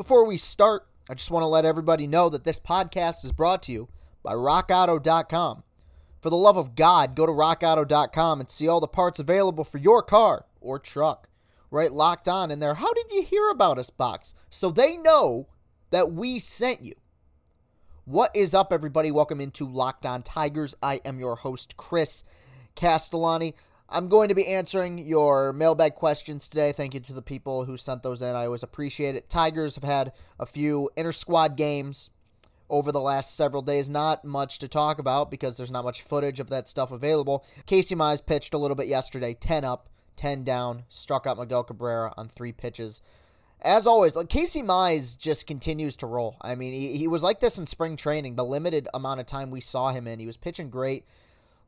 Before we start, I just want to let everybody know that this podcast is brought to you by RockAuto.com. For the love of God, go to RockAuto.com and see all the parts available for your car or truck. Write locked on in their. How did you hear about us box? So they know that we sent you. What is up, everybody? Welcome into Locked On Tigers. I am your host, Chris Castellani. I'm going to be answering your mailbag questions today. Thank you to the people who sent those in. I always appreciate it. Tigers have had a few inter squad games over the last several days. Not much to talk about because there's not much footage of that stuff available. Casey Mize pitched a little bit yesterday, 10 up, 10 down, struck out Miguel Cabrera on three pitches. As always, like Casey Mize just continues to roll. I mean, he, he was like this in spring training. The limited amount of time we saw him in, he was pitching great.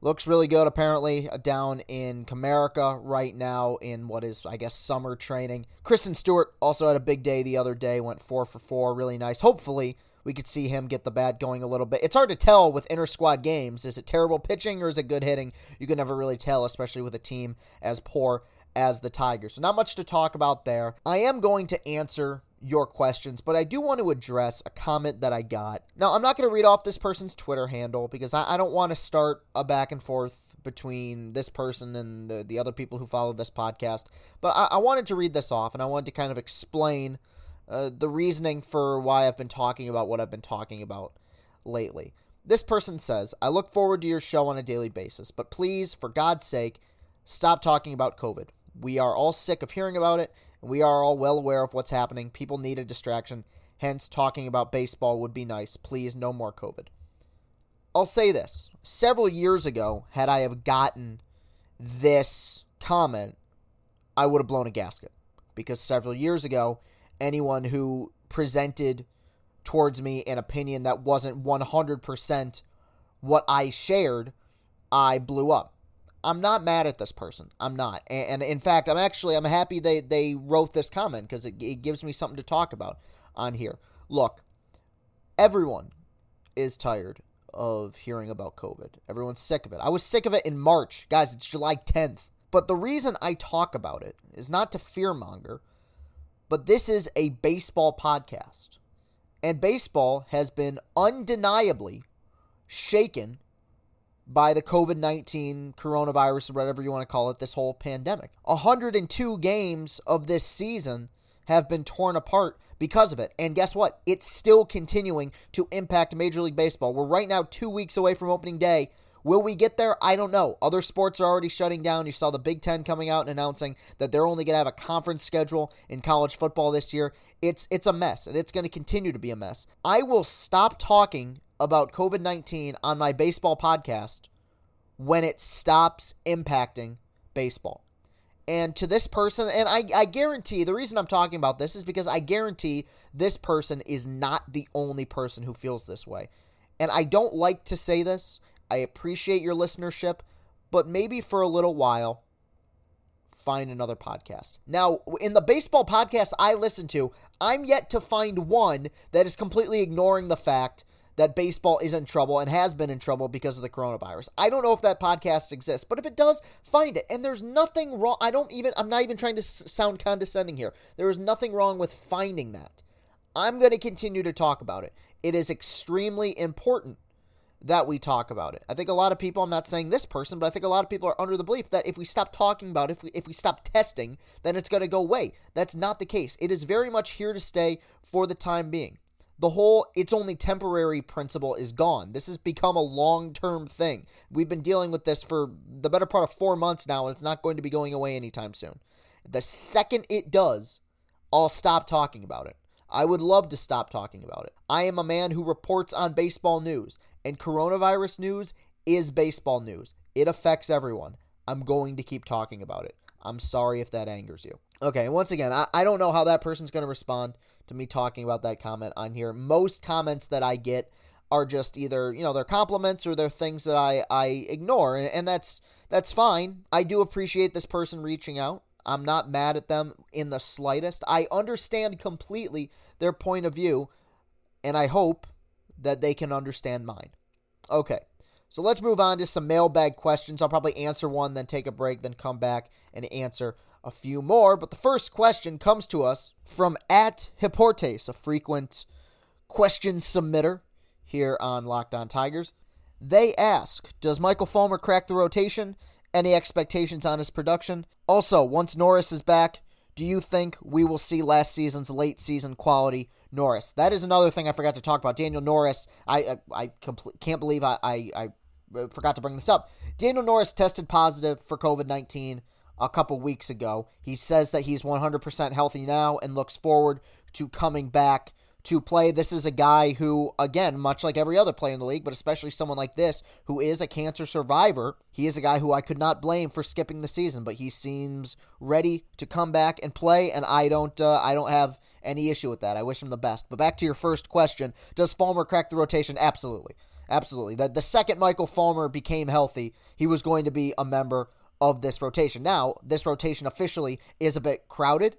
Looks really good, apparently, uh, down in Comerica right now in what is, I guess, summer training. Christin Stewart also had a big day the other day, went four for four, really nice. Hopefully, we could see him get the bat going a little bit. It's hard to tell with inter squad games. Is it terrible pitching or is it good hitting? You can never really tell, especially with a team as poor as the Tigers. So, not much to talk about there. I am going to answer your questions, but I do want to address a comment that I got. Now, I'm not going to read off this person's Twitter handle because I, I don't want to start a back and forth between this person and the, the other people who follow this podcast, but I, I wanted to read this off and I wanted to kind of explain uh, the reasoning for why I've been talking about what I've been talking about lately. This person says, I look forward to your show on a daily basis, but please, for God's sake, stop talking about COVID. We are all sick of hearing about it, and we are all well aware of what's happening. People need a distraction. Hence, talking about baseball would be nice. Please, no more COVID. I'll say this. Several years ago, had I have gotten this comment, I would have blown a gasket. Because several years ago, anyone who presented towards me an opinion that wasn't 100% what I shared, I blew up. I'm not mad at this person. I'm not. And, and in fact, I'm actually I'm happy they they wrote this comment because it, it gives me something to talk about on here. Look, everyone is tired of hearing about COVID. Everyone's sick of it. I was sick of it in March. Guys, it's July 10th. But the reason I talk about it is not to fearmonger, but this is a baseball podcast. And baseball has been undeniably shaken by the COVID 19 coronavirus, or whatever you want to call it, this whole pandemic. 102 games of this season have been torn apart because of it. And guess what? It's still continuing to impact Major League Baseball. We're right now two weeks away from opening day. Will we get there? I don't know. Other sports are already shutting down. You saw the Big Ten coming out and announcing that they're only going to have a conference schedule in college football this year. It's it's a mess, and it's going to continue to be a mess. I will stop talking about COVID 19 on my baseball podcast when it stops impacting baseball. And to this person, and I, I guarantee the reason I'm talking about this is because I guarantee this person is not the only person who feels this way. And I don't like to say this. I appreciate your listenership, but maybe for a little while, find another podcast. Now, in the baseball podcast I listen to, I'm yet to find one that is completely ignoring the fact that baseball is in trouble and has been in trouble because of the coronavirus. I don't know if that podcast exists, but if it does, find it. And there's nothing wrong. I don't even, I'm not even trying to sound condescending here. There is nothing wrong with finding that. I'm going to continue to talk about it. It is extremely important that we talk about it. I think a lot of people, I'm not saying this person, but I think a lot of people are under the belief that if we stop talking about it, if we, if we stop testing, then it's going to go away. That's not the case. It is very much here to stay for the time being the whole it's only temporary principle is gone. This has become a long term thing. We've been dealing with this for the better part of four months now, and it's not going to be going away anytime soon. The second it does, I'll stop talking about it. I would love to stop talking about it. I am a man who reports on baseball news, and coronavirus news is baseball news. It affects everyone. I'm going to keep talking about it. I'm sorry if that angers you. Okay, once again, I, I don't know how that person's going to respond to me talking about that comment on here. Most comments that I get are just either, you know, they're compliments or they're things that I, I ignore. And, and that's that's fine. I do appreciate this person reaching out. I'm not mad at them in the slightest. I understand completely their point of view, and I hope that they can understand mine. Okay. So let's move on to some mailbag questions. I'll probably answer one, then take a break, then come back and answer a few more. But the first question comes to us from at Hipportes, a frequent question submitter here on Locked On Tigers. They ask Does Michael Fulmer crack the rotation? Any expectations on his production? Also, once Norris is back, do you think we will see last season's late season quality Norris? That is another thing I forgot to talk about. Daniel Norris, I I, I compl- can't believe I, I, I forgot to bring this up. Daniel Norris tested positive for COVID 19 a couple weeks ago. He says that he's 100% healthy now and looks forward to coming back to play. This is a guy who, again, much like every other player in the league, but especially someone like this who is a cancer survivor, he is a guy who I could not blame for skipping the season, but he seems ready to come back and play, and I don't, uh, I don't have any issue with that. I wish him the best. But back to your first question: Does Fulmer crack the rotation? Absolutely, absolutely. The, the second Michael Fulmer became healthy, he was going to be a member of this rotation. Now, this rotation officially is a bit crowded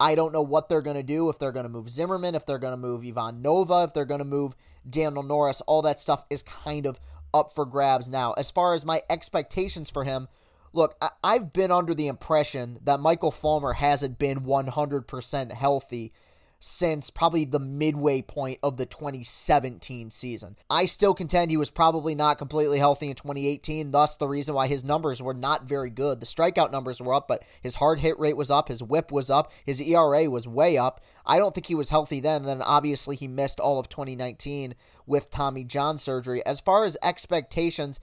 I don't know what they're going to do, if they're going to move Zimmermann, if they're going to move Ivan Nova, if they're going to move Daniel Norris. All that stuff is kind of up for grabs now. As far as my expectations for him, look, I- have been under the impression that Michael Fulmer hasn't been 100% healthy since probably the midway point of the 2017 season. I still contend he was probably not completely healthy in 2018, thus the reason why his numbers were not very good. The strikeout numbers were up, but his hard hit rate was up, his whip was up, his ERA was way up. I don't think he was healthy then, and then obviously he missed all of 2019 with Tommy John surgery. As far as expectations,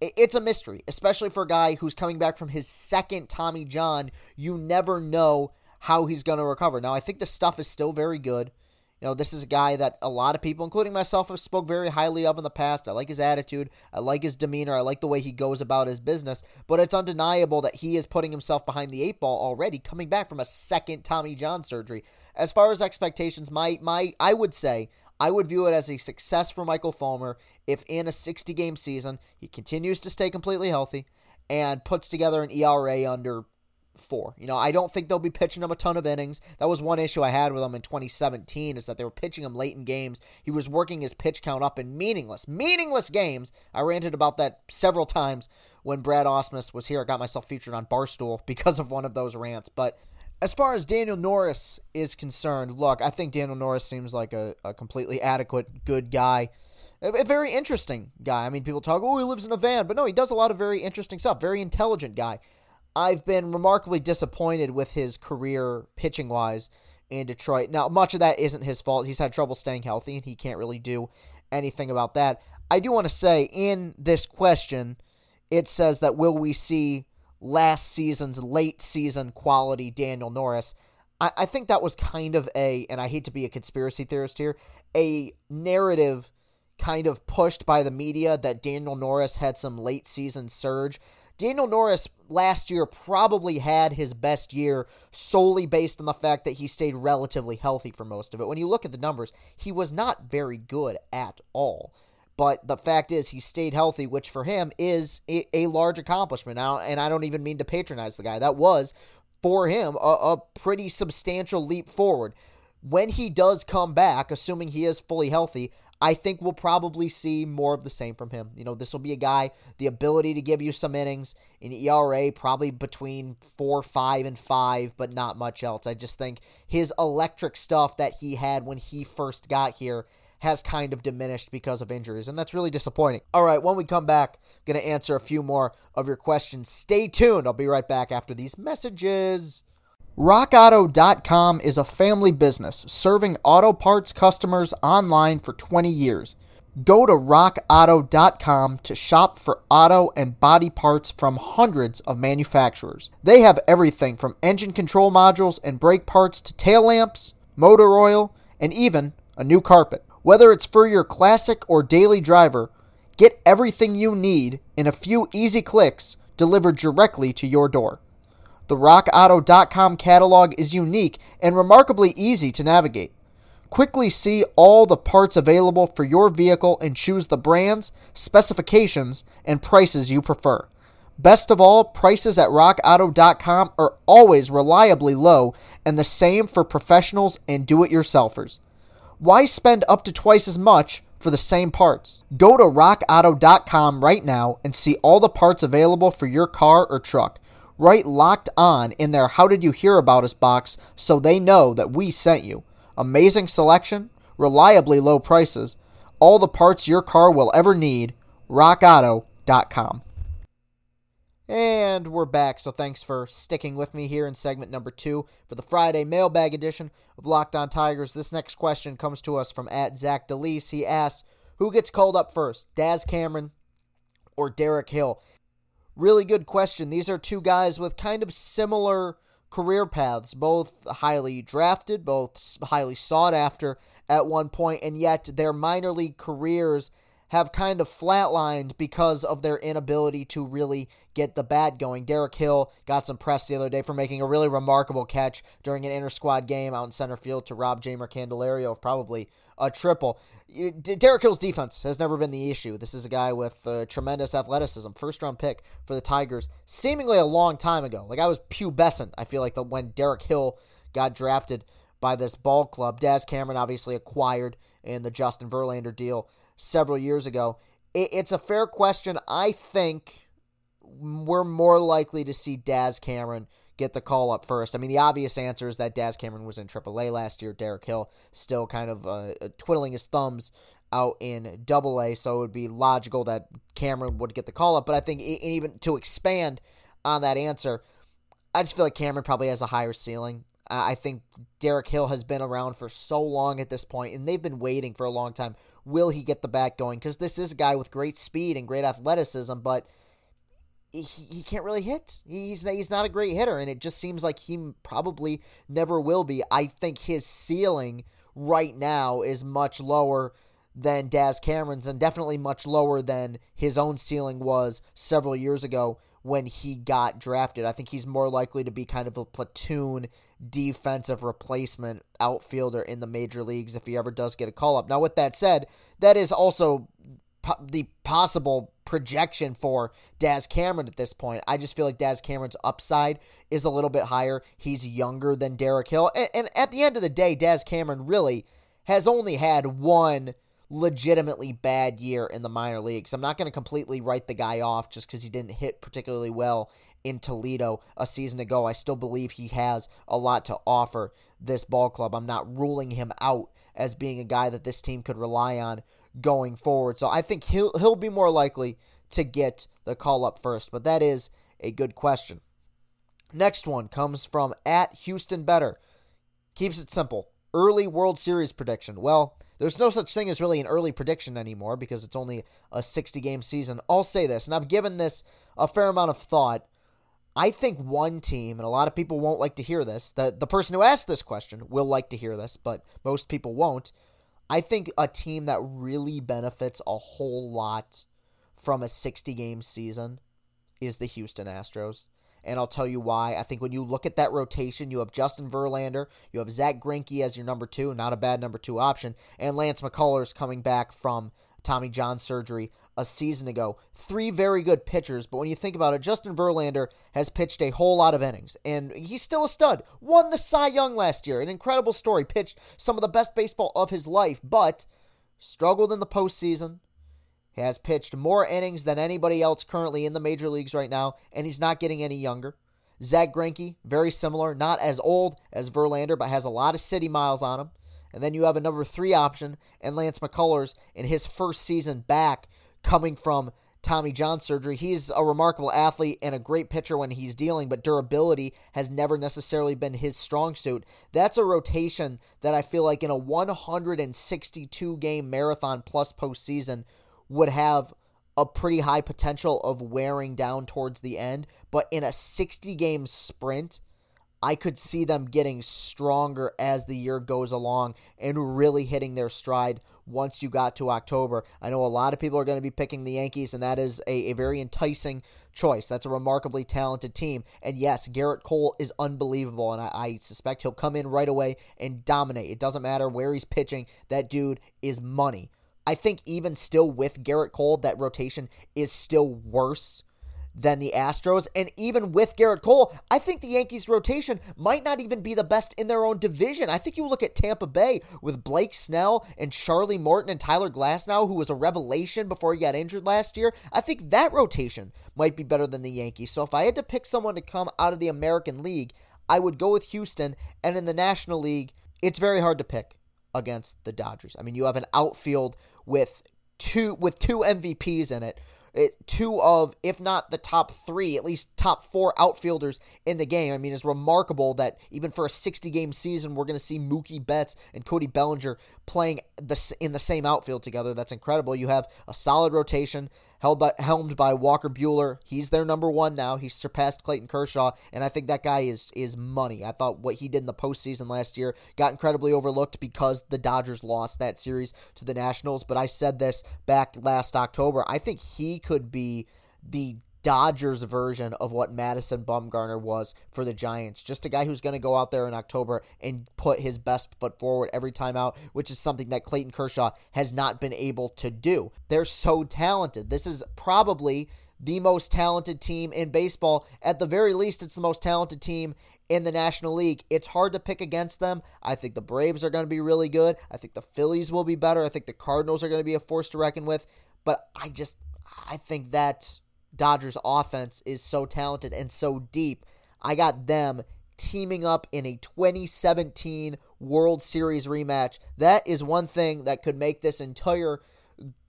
it's a mystery, especially for a guy who's coming back from his second Tommy John. You never know how he's going to recover. Now, I think the stuff is still very good. You know, this is a guy that a lot of people, including myself, have spoke very highly of in the past. I like his attitude. I like his demeanor. I like the way he goes about his business. But it's undeniable that he is putting himself behind the eight ball already, coming back from a second Tommy John surgery. As far as expectations, my my I would say I would view it as a success for Michael Fulmer if in a 60 game season he continues to stay completely healthy and puts together an ERA under four. You know, I don't think they'll be pitching him a ton of innings. That was one issue I had with him in 2017 is that they were pitching him late in games. He was working his pitch count up in meaningless, meaningless games. I ranted about that several times when Brad Ausmus was here. I got myself featured on Barstool because of one of those rants. But as far as Daniel Norris is concerned, look, I think Daniel Norris seems like a, a completely adequate, good guy. A very interesting guy. I mean, people talk, oh, he lives in a van, but no, he does a lot of very interesting stuff. Very intelligent guy. I've been remarkably disappointed with his career pitching wise in Detroit. Now, much of that isn't his fault. He's had trouble staying healthy, and he can't really do anything about that. I do want to say in this question, it says that will we see last season's late season quality Daniel Norris? I, I think that was kind of a, and I hate to be a conspiracy theorist here, a narrative kind of pushed by the media that Daniel Norris had some late season surge. Daniel Norris last year probably had his best year solely based on the fact that he stayed relatively healthy for most of it. When you look at the numbers, he was not very good at all. But the fact is, he stayed healthy, which for him is a, a large accomplishment. Now, and I don't even mean to patronize the guy. That was, for him, a, a pretty substantial leap forward. When he does come back, assuming he is fully healthy, I think we'll probably see more of the same from him. You know, this will be a guy, the ability to give you some innings, in ERA probably between four, five, and five, but not much else. I just think his electric stuff that he had when he first got here has kind of diminished because of injuries, and that's really disappointing. All right, when we come back, I'm going to answer a few more of your questions. Stay tuned. I'll be right back after these messages. RockAuto.com is a family business serving auto parts customers online for 20 years. Go to rockauto.com to shop for auto and body parts from hundreds of manufacturers. They have everything from engine control modules and brake parts to tail lamps, motor oil, and even a new carpet. Whether it's for your classic or daily driver, get everything you need in a few easy clicks delivered directly to your door. The RockAuto.com catalog is unique and remarkably easy to navigate. Quickly see all the parts available for your vehicle and choose the brands, specifications, and prices you prefer. Best of all, prices at rockauto.com are always reliably low and the same for professionals and do it yourselfers. Why spend up to twice as much for the same parts? Go to rockauto.com right now and see all the parts available for your car or truck. Write locked on in their How Did You Hear About Us box so they know that we sent you. Amazing selection, reliably low prices, all the parts your car will ever need. RockAuto.com. And we're back, so thanks for sticking with me here in segment number two for the Friday mailbag edition of Locked On Tigers. This next question comes to us from at Zach DeLeese. He asks, Who gets called up first, Daz Cameron or Derek Hill? Really good question. These are two guys with kind of similar career paths, both highly drafted, both highly sought after at one point, and yet their minor league careers have kind of flatlined because of their inability to really get the bat going. Derek Hill got some press the other day for making a really remarkable catch during an inter squad game out in center field to rob Jeimer Candelario of probably a triple. Derek Hill's defense has never been the issue. This is a guy with uh, tremendous athleticism, first round pick for the Tigers, seemingly a long time ago. Like I was pubescent, I feel like, the, when Derek Hill got drafted by this ball club. Daz Cameron obviously acquired in the Justin Verlander deal several years ago. It, it's a fair question. I think we're more likely to see Daz Cameron get the call up first. I mean, the obvious answer is that Daz Cameron was in AAA last year. Derek Hill still kind of uh, uh, twiddling his thumbs out in Double A, so it would be logical that Cameron would get the call up. But I think even to expand on that answer, I just feel like Cameron probably has a higher ceiling. I think Derek Hill has been around for so long at this point, and they've been waiting for a long time. Will he get the bat going? Because this is a guy with great speed and great athleticism, but he, he can't really hit. He's he's not a great hitter, and it just seems like he probably never will be. I think his ceiling right now is much lower than Daz Cameron's, and definitely much lower than his own ceiling was several years ago when he got drafted. I think he's more likely to be kind of a platoon defensive replacement outfielder in the major leagues if he ever does get a call up. Now, with that said, that is also po- the possible projection for Daz Cameron at this point. I just feel like Daz Cameron's upside is a little bit higher. He's younger than Derek Hill. And, and at the end of the day, Daz Cameron really has only had one legitimately bad year in the minor leagues. I'm not going to completely write the guy off just because he didn't hit particularly well in Toledo a season ago. I still believe he has a lot to offer this ball club. I'm not ruling him out as being a guy that this team could rely on going forward. So I think he'll he'll be more likely to get the call up first, but that is a good question. Next one comes from at Houston Better. Keeps it simple. Early World Series prediction. Well, there's no such thing as really an early prediction anymore because it's only a 60 game season. I'll say this, and I've given this a fair amount of thought I think one team, and a lot of people won't like to hear this, the, the person who asked this question will like to hear this, but most people won't. I think a team that really benefits a whole lot from a 60 game season is the Houston Astros. And I'll tell you why. I think when you look at that rotation, you have Justin Verlander, you have Zack Greinke as your number two, not a bad number two option, and Lance McCullers coming back from Tommy John surgery a season ago. Three very good pitchers, but when you think about it, Justin Verlander has pitched a whole lot of innings, and he's still a stud. Won the Cy Young last year. An incredible story. Pitched some of the best baseball of his life, but struggled in the postseason. He has pitched more innings than anybody else currently in the major leagues right now, and he's not getting any younger. Zack Greinke, very similar, not as old as Verlander, but has a lot of city miles on him. And then you have a number three option and Lance McCullers in his first season back coming from Tommy John surgery. He's a remarkable athlete and a great pitcher when he's dealing, but durability has never necessarily been his strong suit. That's a rotation that I feel like in a 162 game marathon plus postseason would have a pretty high potential of wearing down towards the end, but in a 60 game sprint, I could see them getting stronger as the year goes along and really hitting their stride once you got to October. I know a lot of people are going to be picking the Yankees, and that is a, a very enticing choice. That's a remarkably talented team. And yes, Gerrit Cole is unbelievable, and I, I suspect he'll come in right away and dominate. It doesn't matter where he's pitching, that dude is money. I think even still with Gerrit Cole, that rotation is still worse than the Astros. And even with Gerrit Cole, I think the Yankees' rotation might not even be the best in their own division. I think you look at Tampa Bay with Blake Snell and Charlie Morton and Tyler Glasnow, who was a revelation before he got injured last year. I think that rotation might be better than the Yankees. So if I had to pick someone to come out of the American League, I would go with Houston. And in the National League, it's very hard to pick against the Dodgers. I mean, you have an outfield with two with two MVPs in it it, two of, if not the top three, at least top four outfielders in the game. I mean, it's remarkable that even for a 60 game season, we're going to see Mookie Betts and Cody Bellinger playing the, in the same outfield together. That's incredible. You have a solid rotation held by, helmed by Walker Buehler. He's their number one now. He's surpassed Clayton Kershaw, and I think that guy is is money. I thought what he did in the postseason last year got incredibly overlooked because the Dodgers lost that series to the Nationals. But I said this back last October. I think he could be the Dodgers version of what Madison Bumgarner was for the Giants. Just a guy who's going to go out there in October and put his best foot forward every time out, which is something that Clayton Kershaw has not been able to do. They're so talented. This is probably the most talented team in baseball. At the very least, it's the most talented team in the National League. It's hard to pick against them. I think the Braves are going to be really good. I think the Phillies will be better. I think the Cardinals are going to be a force to reckon with. But I just, I think that Dodgers offense is so talented and so deep. I got them teaming up in a 2017 World Series rematch. That is one thing that could make this entire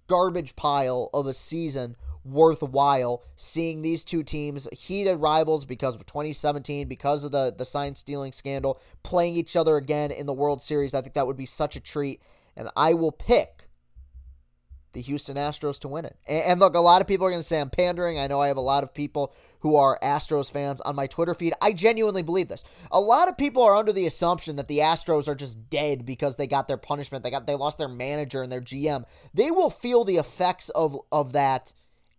garbage pile of a season worthwhile seeing these two teams heated rivals because of 2017 because of the the sign stealing scandal playing each other again in the World Series I think that would be such a treat and I will pick the Houston Astros to win it. And, and look, a lot of people are going to say I'm pandering. I know I have a lot of people who are Astros fans on my Twitter feed. I genuinely believe this. A lot of people are under the assumption that the Astros are just dead because they got their punishment. They got they lost their manager and their GM. They will feel the effects of of that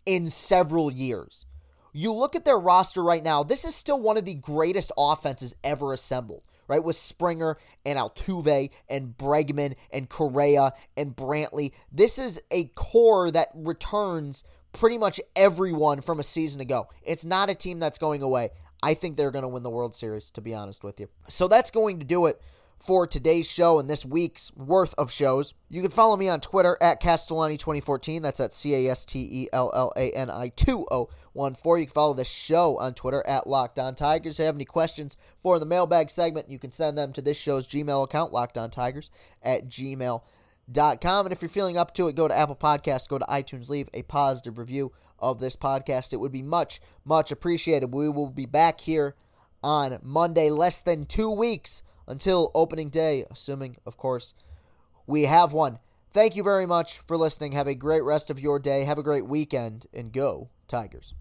in several years. You look at their roster right now, this is still one of the greatest offenses ever assembled right? With Springer and Altuve and Bregman and Correa and Brantley. This is a core that returns pretty much everyone from a season ago. It's not a team that's going away. I think they're going to win the World Series, to be honest with you. So that's going to do it for today's show and this week's worth of shows. You can follow me on Twitter at Castellani2014. That's at C A S T E L L A N I 2014. You can follow the show on Twitter at Locked On Tigers. If you have any questions for the mailbag segment, you can send them to this show's Gmail account, Locked On Tigers at gmail.com. And if you're feeling up to it, go to Apple Podcast, go to iTunes, leave a positive review of this podcast. It would be much, much appreciated. We will be back here on Monday, less than two weeks until opening day, assuming, of course, we have one. Thank you very much for listening. Have a great rest of your day. Have a great weekend, and go, Tigers.